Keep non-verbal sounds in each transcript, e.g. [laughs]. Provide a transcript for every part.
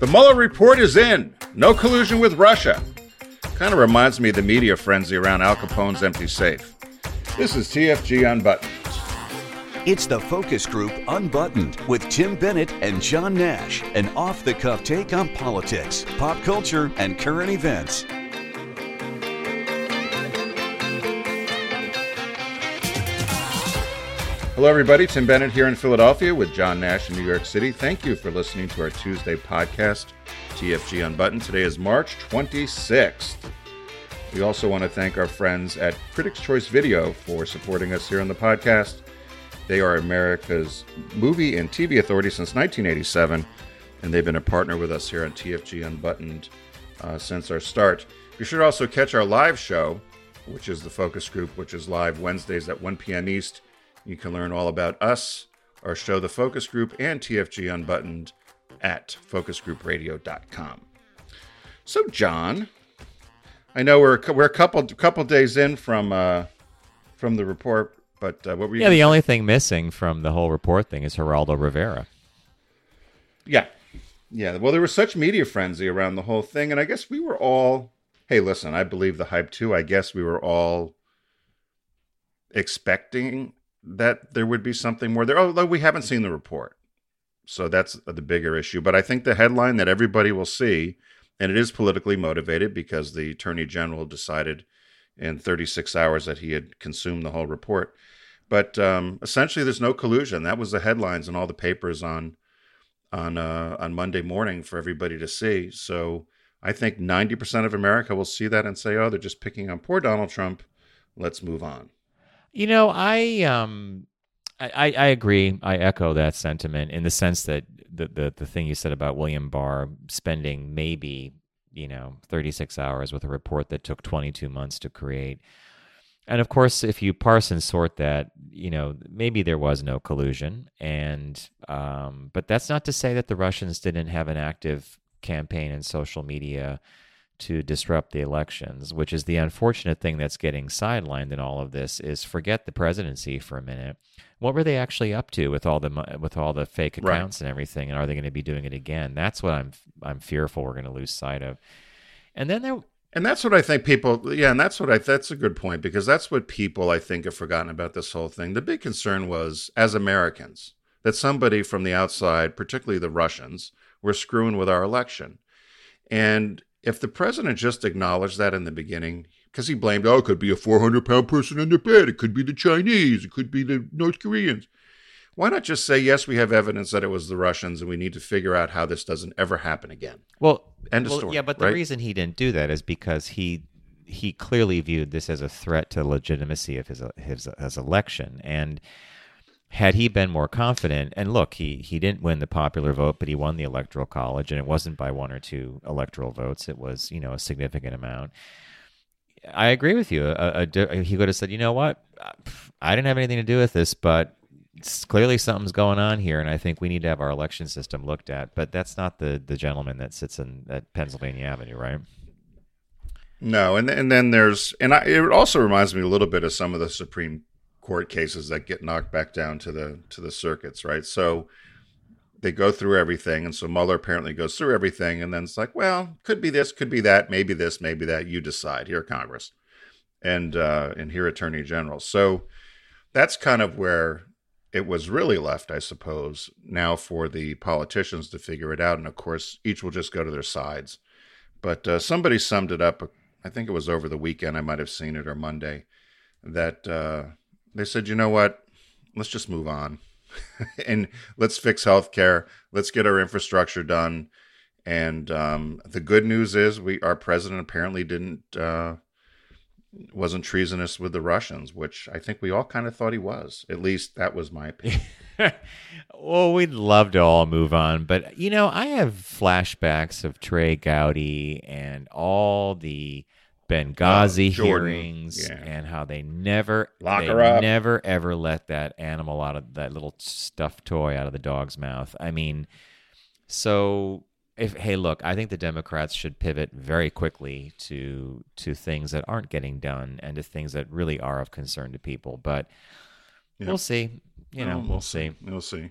The Mueller report is in. No collusion with Russia. Kind of reminds me of the media frenzy around Al Capone's empty safe. This is TFG Unbuttoned. It's the Focus Group Unbuttoned with Tim Bennett and John Nash, an off the cuff take on politics, pop culture, and current events. Hello, everybody. Tim Bennett here in Philadelphia with John Nash in New York City. Thank you for listening to our Tuesday podcast, TFG Unbuttoned. Today is March 26th. We also want to thank our friends at Critics' Choice Video for supporting us here on the podcast. They are America's movie and TV authority since 1987, and they've been a partner with us here on TFG Unbuttoned uh, since our start. You should also catch our live show, which is the focus group, which is live Wednesdays at 1 p.m. East. You can learn all about us, our show, The Focus Group, and TFG Unbuttoned at focusgroupradio.com. So, John, I know we're we're a couple couple days in from uh, from the report, but uh, what were you? Yeah, the only thing missing from the whole report thing is Geraldo Rivera. Yeah, yeah. Well, there was such media frenzy around the whole thing, and I guess we were all. Hey, listen, I believe the hype too. I guess we were all expecting that there would be something more there, although we haven't seen the report. So that's the bigger issue. But I think the headline that everybody will see, and it is politically motivated because the attorney general decided in 36 hours that he had consumed the whole report. But um, essentially, there's no collusion. That was the headlines in all the papers on on uh, on Monday morning for everybody to see. So I think 90% of America will see that and say, "Oh, they're just picking on poor Donald Trump. Let's move on." You know, I um, I, I agree. I echo that sentiment in the sense that the, the the thing you said about William Barr spending maybe you know 36 hours with a report that took 22 months to create. And of course, if you parse and sort that, you know, maybe there was no collusion, and um, but that's not to say that the Russians didn't have an active campaign in social media to disrupt the elections, which is the unfortunate thing that's getting sidelined in all of this. Is forget the presidency for a minute. What were they actually up to with all the with all the fake accounts right. and everything? And are they going to be doing it again? That's what I'm I'm fearful we're going to lose sight of. And then there. And that's what I think people, yeah, and that's what I, that's a good point because that's what people I think have forgotten about this whole thing. The big concern was, as Americans, that somebody from the outside, particularly the Russians, were screwing with our election. And if the president just acknowledged that in the beginning, because he blamed, oh, it could be a 400 pound person in the bed, it could be the Chinese, it could be the North Koreans. Why not just say, yes, we have evidence that it was the Russians and we need to figure out how this doesn't ever happen again? Well, end of well, story. Yeah, but the right? reason he didn't do that is because he he clearly viewed this as a threat to the legitimacy of his his, his election and had he been more confident and look he he didn't win the popular vote but he won the electoral college and it wasn't by one or two electoral votes. It was you know a significant amount. I agree with you. A, a, he could have said you know what? I didn't have anything to do with this but clearly something's going on here and i think we need to have our election system looked at. But that's not the the gentleman that sits in at pennsylvania avenue right? No and and then there's and I, it also reminds me a little bit of some of the supreme court cases that get knocked back down to the to the circuits, right? So they go through everything, and so Mueller apparently goes through everything, and then it's like, well, could be this, could be that, maybe this, maybe that. You decide. Here, Congress, and uh, and here, Attorney General. So that's kind of where it was really left, I suppose, now for the politicians to figure it out, and of course, each will just go to their sides. But uh, somebody summed it up. I think it was over the weekend. I might have seen it or Monday. That uh, they said, you know what? Let's just move on [laughs] and let's fix healthcare. Let's get our infrastructure done. And um, the good news is, we our president apparently didn't uh, wasn't treasonous with the Russians, which I think we all kind of thought he was. At least that was my opinion. [laughs] well, we'd love to all move on, but you know, I have flashbacks of Trey Gowdy and all the Benghazi oh, hearings yeah. and how they never Lock they never ever let that animal out of that little stuffed toy out of the dog's mouth. I mean, so if hey look, I think the Democrats should pivot very quickly to to things that aren't getting done and to things that really are of concern to people. But we'll see. You know, we'll, we'll see. We'll see.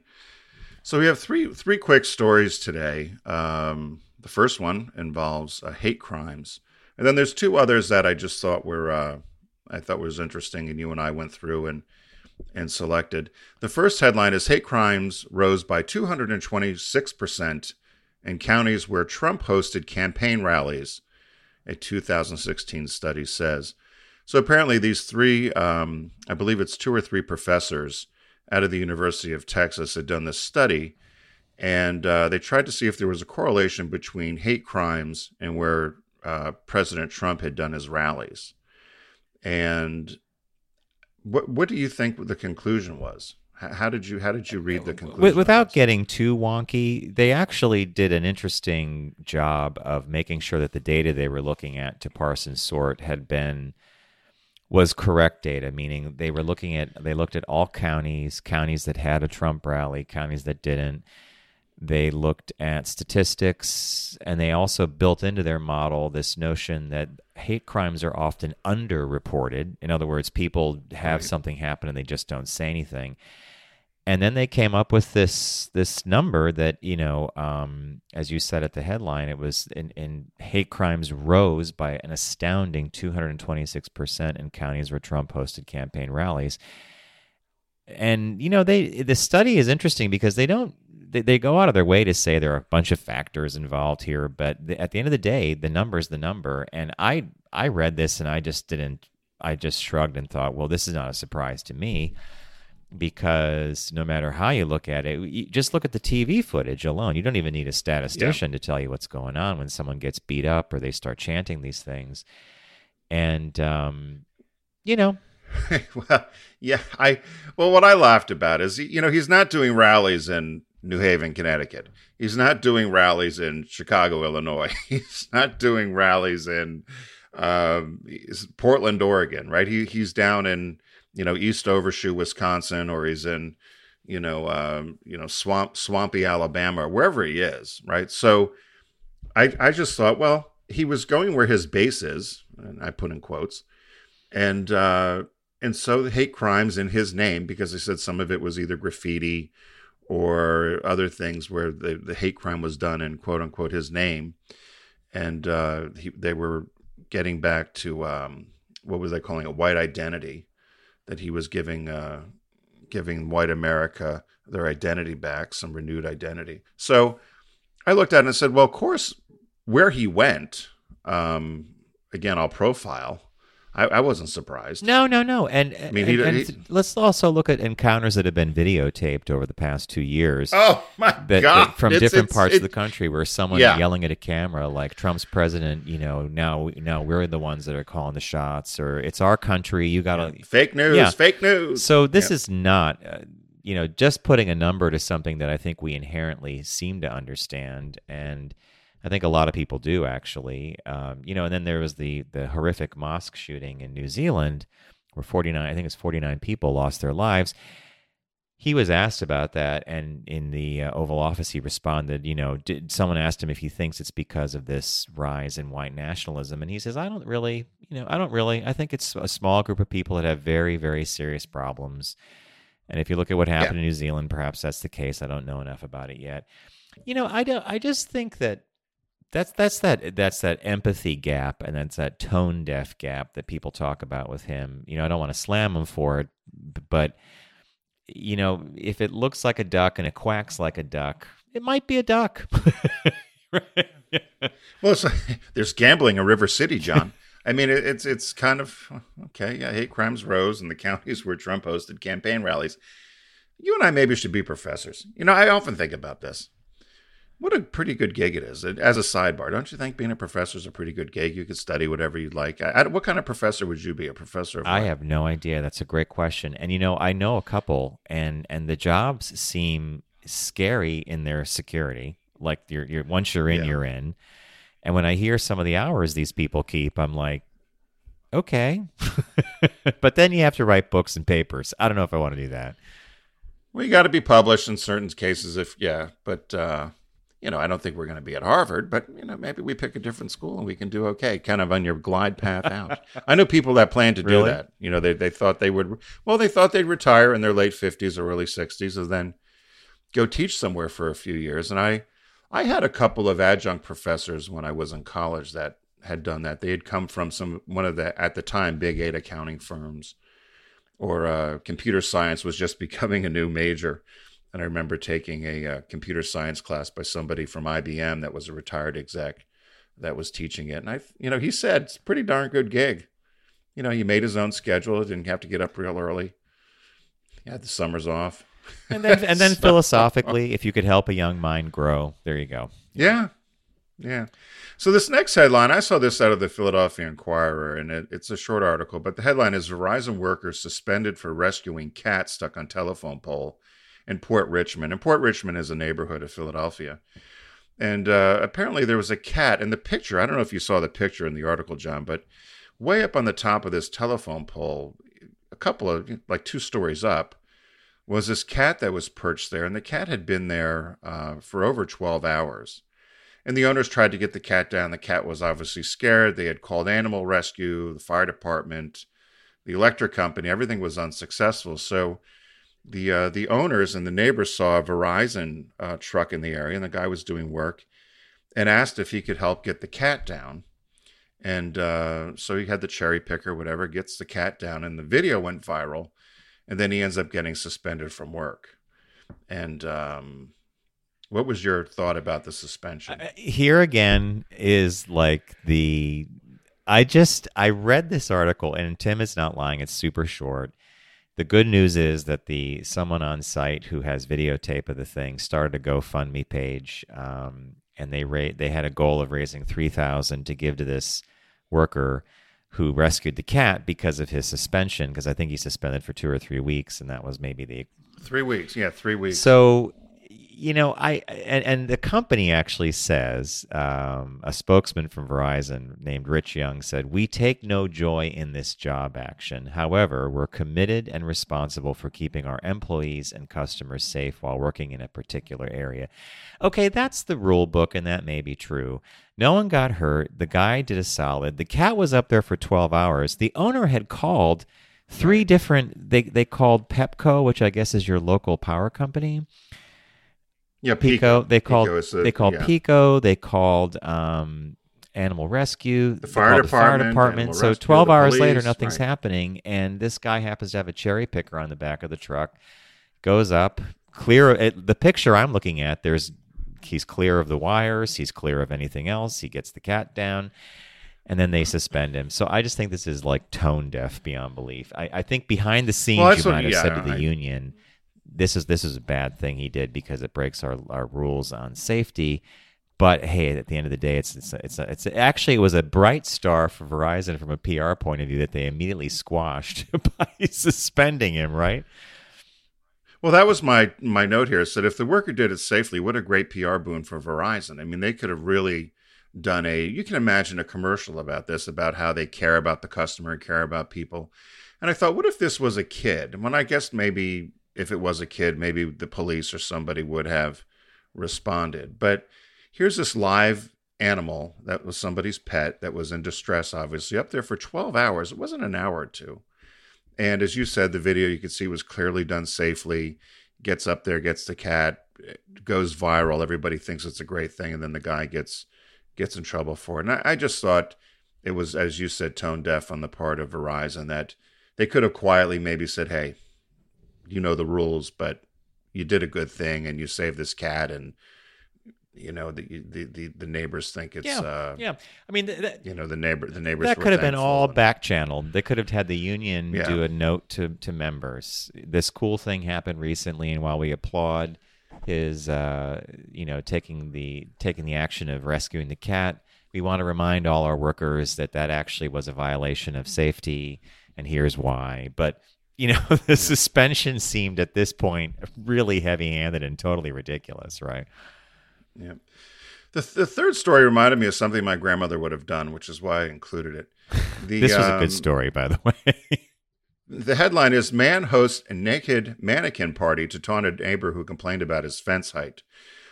So we have three three quick stories today. Um, the first one involves uh, hate crimes, and then there's two others that I just thought were uh, I thought was interesting, and you and I went through and and selected. The first headline is hate crimes rose by 226 percent in counties where Trump hosted campaign rallies. A 2016 study says. So apparently, these three, um, I believe it's two or three professors out of the University of Texas had done this study, and uh, they tried to see if there was a correlation between hate crimes and where uh, President Trump had done his rallies. And what what do you think the conclusion was? How did you how did you read the conclusion? Without getting too wonky, they actually did an interesting job of making sure that the data they were looking at to parse and sort had been was correct data, meaning they were looking at they looked at all counties, counties that had a Trump rally, counties that didn't. They looked at statistics and they also built into their model this notion that hate crimes are often underreported. In other words, people have right. something happen and they just don't say anything and then they came up with this this number that you know um, as you said at the headline it was in, in hate crimes rose by an astounding 226% in counties where trump hosted campaign rallies and you know they the study is interesting because they don't they, they go out of their way to say there are a bunch of factors involved here but the, at the end of the day the number is the number and i i read this and i just didn't i just shrugged and thought well this is not a surprise to me because no matter how you look at it, you just look at the TV footage alone. You don't even need a statistician yeah. to tell you what's going on when someone gets beat up or they start chanting these things. And, um, you know. [laughs] well, yeah, I, well, what I laughed about is, you know, he's not doing rallies in New Haven, Connecticut. He's not doing rallies in Chicago, Illinois. [laughs] He's not doing rallies in um, Portland, Oregon, right? He, he's down in, you know East Overshoe, Wisconsin, or he's in you know um, you know swamp swampy Alabama, wherever he is, right? So I I just thought, well, he was going where his base is, and I put in quotes, and uh, and so the hate crimes in his name because they said some of it was either graffiti or other things where the, the hate crime was done in quote unquote his name, and uh, he, they were getting back to um, what was they calling it white identity that he was giving uh, giving white America their identity back, some renewed identity. So I looked at it and said, well, of course, where he went, um, again, I'll profile I, I, wasn't surprised. No, no, no. And, I mean, and, he, and he, let's also look at encounters that have been videotaped over the past two years. Oh my that, god! That from it's, different it's, parts of the country, where someone yeah. yelling at a camera, like Trump's president, you know, now, now we're the ones that are calling the shots, or it's our country. You got to yeah. fake news, yeah. fake news. So this is not. Uh, you know, just putting a number to something that I think we inherently seem to understand, and I think a lot of people do actually. Um, you know, and then there was the the horrific mosque shooting in New Zealand, where 49, I think it's 49 people lost their lives. He was asked about that, and in the uh, Oval Office, he responded, you know, did someone asked him if he thinks it's because of this rise in white nationalism, and he says, I don't really, you know, I don't really. I think it's a small group of people that have very, very serious problems. And if you look at what happened yeah. in New Zealand, perhaps that's the case. I don't know enough about it yet. You know, I don't. I just think that that's that's that that's that empathy gap and that's that tone deaf gap that people talk about with him. You know, I don't want to slam him for it, but you know, if it looks like a duck and it quacks like a duck, it might be a duck. [laughs] well, [laughs] there's gambling in River City, John. I mean, it, it's it's kind of okay. Yeah, hate crimes rose in the counties where Trump hosted campaign rallies. You and I maybe should be professors. You know, I often think about this. What a pretty good gig it is. As a sidebar, don't you think being a professor is a pretty good gig? You could study whatever you'd like. I, what kind of professor would you be? A professor? I have no idea. That's a great question. And you know, I know a couple, and and the jobs seem scary in their security. Like you're, you're once you're in, yeah. you're in. And when I hear some of the hours these people keep, I'm like, okay. [laughs] but then you have to write books and papers. I don't know if I want to do that. Well, you got to be published in certain cases. If yeah, but. uh you know, I don't think we're going to be at Harvard, but you know, maybe we pick a different school and we can do okay, kind of on your glide path out. [laughs] I know people that plan to really? do that. You know, they they thought they would. Well, they thought they'd retire in their late fifties or early sixties, and then go teach somewhere for a few years. And I, I had a couple of adjunct professors when I was in college that had done that. They had come from some one of the at the time big eight accounting firms, or uh, computer science was just [laughs] becoming a new major. And I remember taking a uh, computer science class by somebody from IBM that was a retired exec that was teaching it. And I, you know, he said it's a pretty darn good gig. You know, he made his own schedule, didn't have to get up real early. He had the summers off. [laughs] And then, and then [laughs] so, philosophically, if you could help a young mind grow, there you go. Yeah, yeah. So this next headline, I saw this out of the Philadelphia Inquirer, and it, it's a short article, but the headline is Verizon workers suspended for rescuing cat stuck on telephone pole in Port Richmond. And Port Richmond is a neighborhood of Philadelphia. And uh, apparently there was a cat in the picture. I don't know if you saw the picture in the article, John, but way up on the top of this telephone pole, a couple of, like two stories up, was this cat that was perched there. And the cat had been there uh, for over 12 hours. And the owners tried to get the cat down. The cat was obviously scared. They had called animal rescue, the fire department, the electric company. Everything was unsuccessful. So the uh, the owners and the neighbors saw a Verizon uh, truck in the area, and the guy was doing work, and asked if he could help get the cat down. And uh, so he had the cherry picker, whatever, gets the cat down, and the video went viral. And then he ends up getting suspended from work. And um, what was your thought about the suspension? Here again is like the. I just I read this article and Tim is not lying. It's super short. The good news is that the someone on site who has videotape of the thing started a GoFundMe page, um, and they ra- they had a goal of raising three thousand to give to this worker who rescued the cat because of his suspension. Because I think he suspended for two or three weeks, and that was maybe the three weeks. Yeah, three weeks. So you know, I and, and the company actually says um, a spokesman from Verizon named Rich Young said, "We take no joy in this job action. However, we're committed and responsible for keeping our employees and customers safe while working in a particular area." Okay, that's the rule book, and that may be true. No one got hurt. The guy did a solid. The cat was up there for twelve hours. The owner had called three different. They they called Pepco, which I guess is your local power company yeah, PECO. They called a, they called yeah. PECO. They called um, Animal Rescue. The fire department. The fire department. So rescue, twelve hours police, later, nothing's right. happening, and this guy happens to have a cherry picker on the back of the truck. Goes up, clear. It, the picture I'm looking at, there's he's clear of the wires. He's clear of anything else. He gets the cat down. And then they suspend him. So I just think this is like tone deaf beyond belief. I, I think behind the scenes, well, you might what, have yeah, said to the I, union, this is this is a bad thing he did because it breaks our, our rules on safety. But hey, at the end of the day, it's it's it's, it's actually it was a bright star for Verizon from a PR point of view that they immediately squashed [laughs] by suspending him. Right. Well, that was my my note here. Said if the worker did it safely, what a great PR boon for Verizon. I mean, they could have really done a. You can imagine a commercial about this, about how they care about the customer, care about people. And I thought, what if this was a kid? When I guess maybe if it was a kid, maybe the police or somebody would have responded. But here's this live animal that was somebody's pet that was in distress, obviously, up there for 12 hours. It wasn't an hour or two. And as you said, the video you could see was clearly done safely. Gets up there, gets the cat, goes viral. Everybody thinks it's a great thing, and then the guy gets gets in trouble for it. And I, I just thought it was, as you said, tone deaf on the part of Verizon that they could have quietly maybe said, "Hey, you know the rules, but you did a good thing and you saved this cat and you know the the the, the neighbors think it's yeah, uh, yeah. I mean, you know the neighbor the neighbors that could have been all and, back channeled. They could have had the union yeah. do a note to to members. This cool thing happened recently, and while we applaud his uh, you know taking the taking the action of rescuing the cat, we want to remind all our workers that that actually was a violation of safety, and here's why. But you know, [laughs] the suspension seemed at this point really heavy handed and totally ridiculous, right? Yeah. The, the third story reminded me of something my grandmother would have done, which is why I included it. [laughs] The, this was um, a good um, story, by the way. [laughs] the headline is Man hosts a naked mannequin party to taunt a neighbor who complained about his fence height.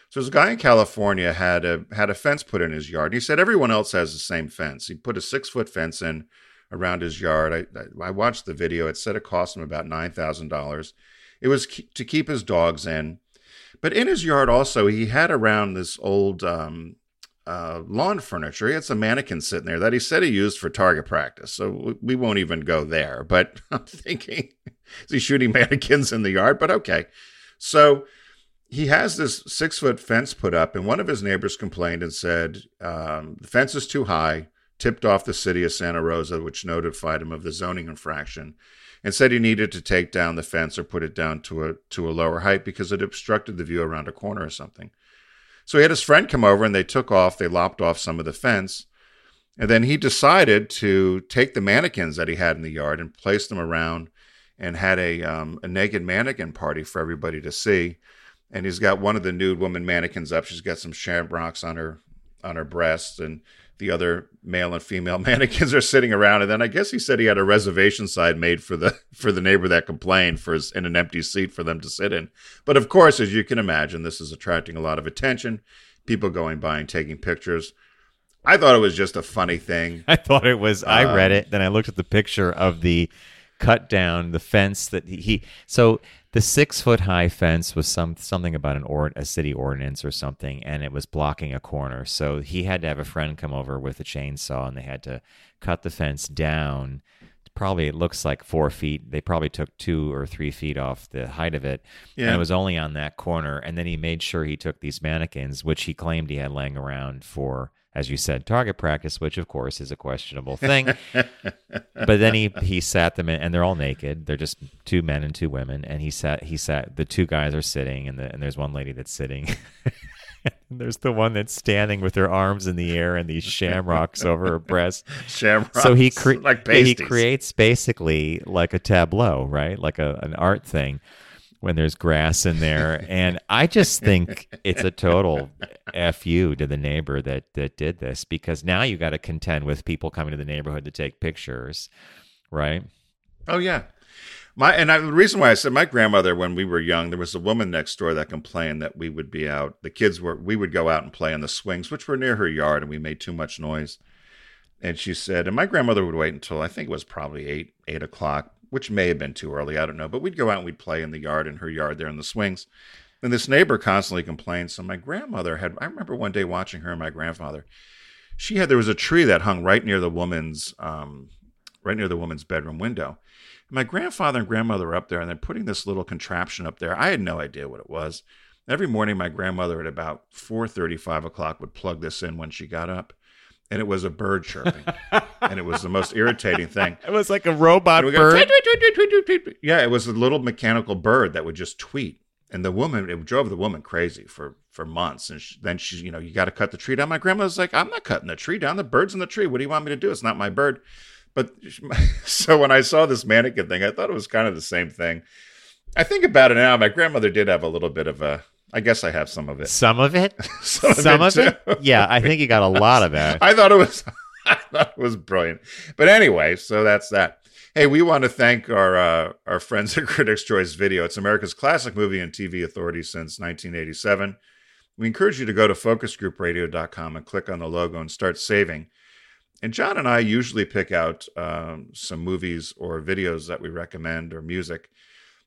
So this guy in California had a had a fence put in his yard. And He said everyone else has the same fence. He put a six foot fence in around his yard. I, I, watched the video. It said it cost him about $9,000. It was to keep his dogs in. But in his yard also, he had around this old um, uh, lawn furniture. He had some mannequins sitting there that he said he used for target practice. So we won't even go there. But [laughs] I'm thinking, is he shooting [laughs] mannequins in the yard? But okay. So he has this six foot fence put up, and one of his neighbors complained and said um, the fence is too high, tipped off the city of Santa Rosa, which notified him of the zoning infraction, and said he needed to take down the fence or put it down to a to a lower height because it obstructed the view around a corner or something. So he had his friend come over and they took off, they lopped off some of the fence. And then he decided to take the mannequins that he had in the yard and place them around and had a, um, a naked mannequin party for everybody to see. And he's got one of the nude woman mannequins up. She's got some shamrocks on her on her breasts and the other male and female [laughs] mannequins are sitting around and then i guess he said he had a reservation side made for the [laughs] for the neighbor that complained for his, in an empty seat for them to sit in but of course as you can imagine this is attracting a lot of attention people going by and taking pictures i thought it was just a funny thing [laughs] I thought it was. I Um, read it, then I looked at the picture of the cut down the fence that he. he so the six foot high fence was some something about an or a city ordinance or something, and it was blocking a corner. So he had to have a friend come over with a chainsaw, and they had to cut the fence down. Probably it looks like four feet. They probably took two or three feet off the height of it, and it was only on that corner. And then he made sure he took these mannequins, which he claimed he had laying around for, as you said, target practice, which of course is a questionable thing. but then he he sat them in, and they're all naked. They're just two men and two women, and he sat he sat. The two guys are sitting, and the and there's one lady that's sitting. [laughs] And there's the one that's standing with her arms in the air and these shamrocks over her breast. [laughs] shamrocks So he cre- like he creates basically like a tableau, right? Like a, an art thing when there's grass in there. and I just think it's a total fu to the neighbor that that did this because now you got to contend with people coming to the neighborhood to take pictures, right? Oh yeah, my and I, the reason why I said my grandmother when we were young, there was a woman next door that complained that we would be out. The kids were we would go out and play on the swings, which were near her yard, and we made too much noise. And she said, and my grandmother would wait until I think it was probably eight eight o'clock, which may have been too early. I don't know, but we'd go out and we'd play in the yard in her yard there in the swings. And this neighbor constantly complained. So my grandmother had. I remember one day watching her and my grandfather. She had there was a tree that hung right near the woman's um, right near the woman's bedroom window. And My grandfather and grandmother were up there and they're putting this little contraption up there. I had no idea what it was. Every morning, my grandmother at about 4.30, 5 o'clock would plug this in when she got up. And it was a bird chirping. and it was the most irritating thing. [laughs] It was like a robot And we go, "Tweet, tweet, tweet, tweet, tweet, tweet, tweet." Yeah, it was a little mechanical bird that would just tweet. And the woman, it drove the woman crazy for for months. And she, then she, you know, you got to cut the tree down. My grandmother's like, I'm not cutting the tree down. The bird's in the tree. What do you want me to do? It's not my bird. But [laughs] so when I saw this mannequin thing, I thought it was kind of the same thing. I think about it now. My grandmother did have a little bit of a. I guess I have some of it. Some of it, [laughs] Some of it, of it. Yeah, I think you got a lot of that. [laughs] I thought it was [laughs] I thought it was brilliant. But anyway, so that's that. Hey, we want to thank our uh, our friends at Critics' Choice Video. It's America's classic movie and TV authority since 1987. We encourage you to go to focusgroupradio.com and click on the logo and start saving. And John and I usually pick out um, some movies or videos that we recommend or music.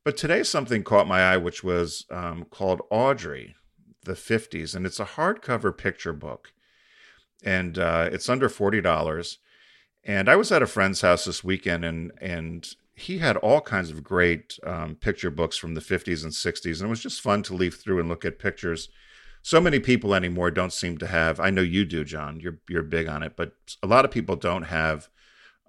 But today something caught my eye, which was um, called Audrey, the 50s. And it's a hardcover picture book and uh, it's under forty dollars. And I was at a friend's house this weekend, and and he had all kinds of great um, picture books from the fifties and sixties, and it was just fun to leaf through and look at pictures. So many people anymore don't seem to have. I know you do, John. You're you're big on it, but a lot of people don't have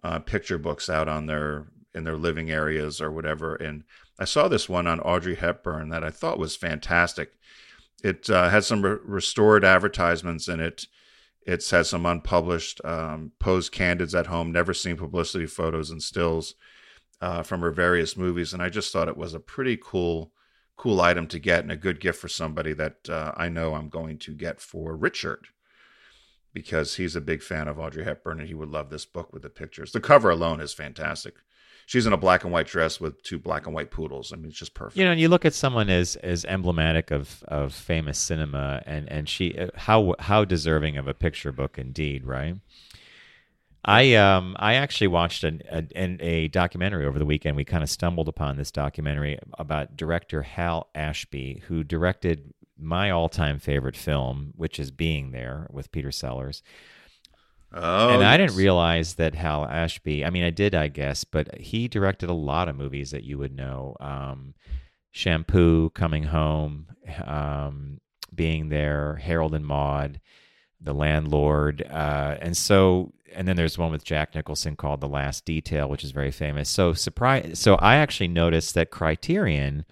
uh, picture books out on their in their living areas or whatever. And I saw this one on Audrey Hepburn that I thought was fantastic. It uh, had some re- restored advertisements in it. It has some unpublished um, posed candids at home, never seen publicity photos and stills uh, from her various movies, and I just thought it was a pretty cool, cool item to get and a good gift for somebody that uh, I know I'm going to get for Richard because he's a big fan of Audrey Hepburn and he would love this book with the pictures. The cover alone is fantastic. She's in a black and white dress with two black and white poodles. I mean, it's just perfect. You know, and you look at someone as as emblematic of of famous cinema, and and she uh, how how deserving of a picture book indeed, right? I um I actually watched an, a, an, a documentary over the weekend. We kind of stumbled upon this documentary about director Hal Ashby, who directed my all-time favorite film, which is Being There with Peter Sellers. Oh, and I yes. didn't realize that Hal Ashby. I mean, I did, I guess, but he directed a lot of movies that you would know. Um, Shampoo, Coming Home, um, Being There, Harold and Maude, The Landlord, uh, and so and then there's one with Jack Nicholson called The Last Detail, which is very famous. So surprise! So I actually noticed that Criterion,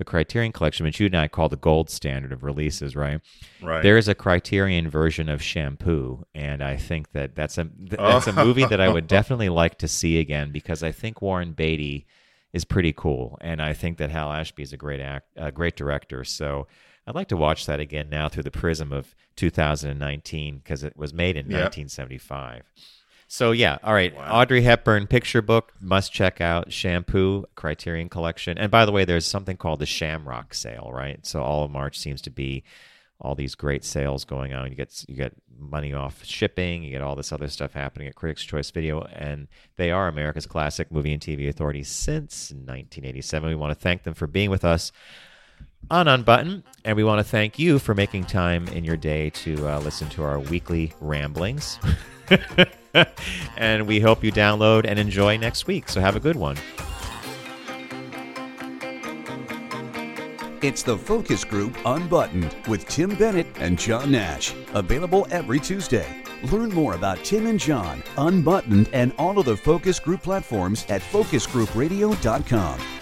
the Criterion Collection, which you and I call the gold standard of releases, right? Right. There is a Criterion version of Shampoo, and I think that that's a oh. that's a movie that I would [laughs] definitely like to see again because I think Warren Beatty is pretty cool, and I think that Hal Ashby is a great act, a great director. So I'd like to watch that again now through the prism of 2019 because it was made in Yep. 1975. So yeah, all right. Wow. Audrey Hepburn picture book must check out. Shampoo Criterion Collection, and by the way, there's something called the Shamrock Sale, right? So all of March seems to be all these great sales going on. You get you get money off shipping. You get all this other stuff happening at Critics' Choice Video, and they are America's classic movie and TV authority since 1987. We want to thank them for being with us on Unbutton, and we want to thank you for making time in your day to uh, listen to our weekly ramblings. [laughs] [laughs] and we hope you download and enjoy next week. So have a good one. It's the Focus Group Unbuttoned with Tim Bennett and John Nash. Available every Tuesday. Learn more about Tim and John, Unbuttoned, and all of the Focus Group platforms at focusgroupradio.com.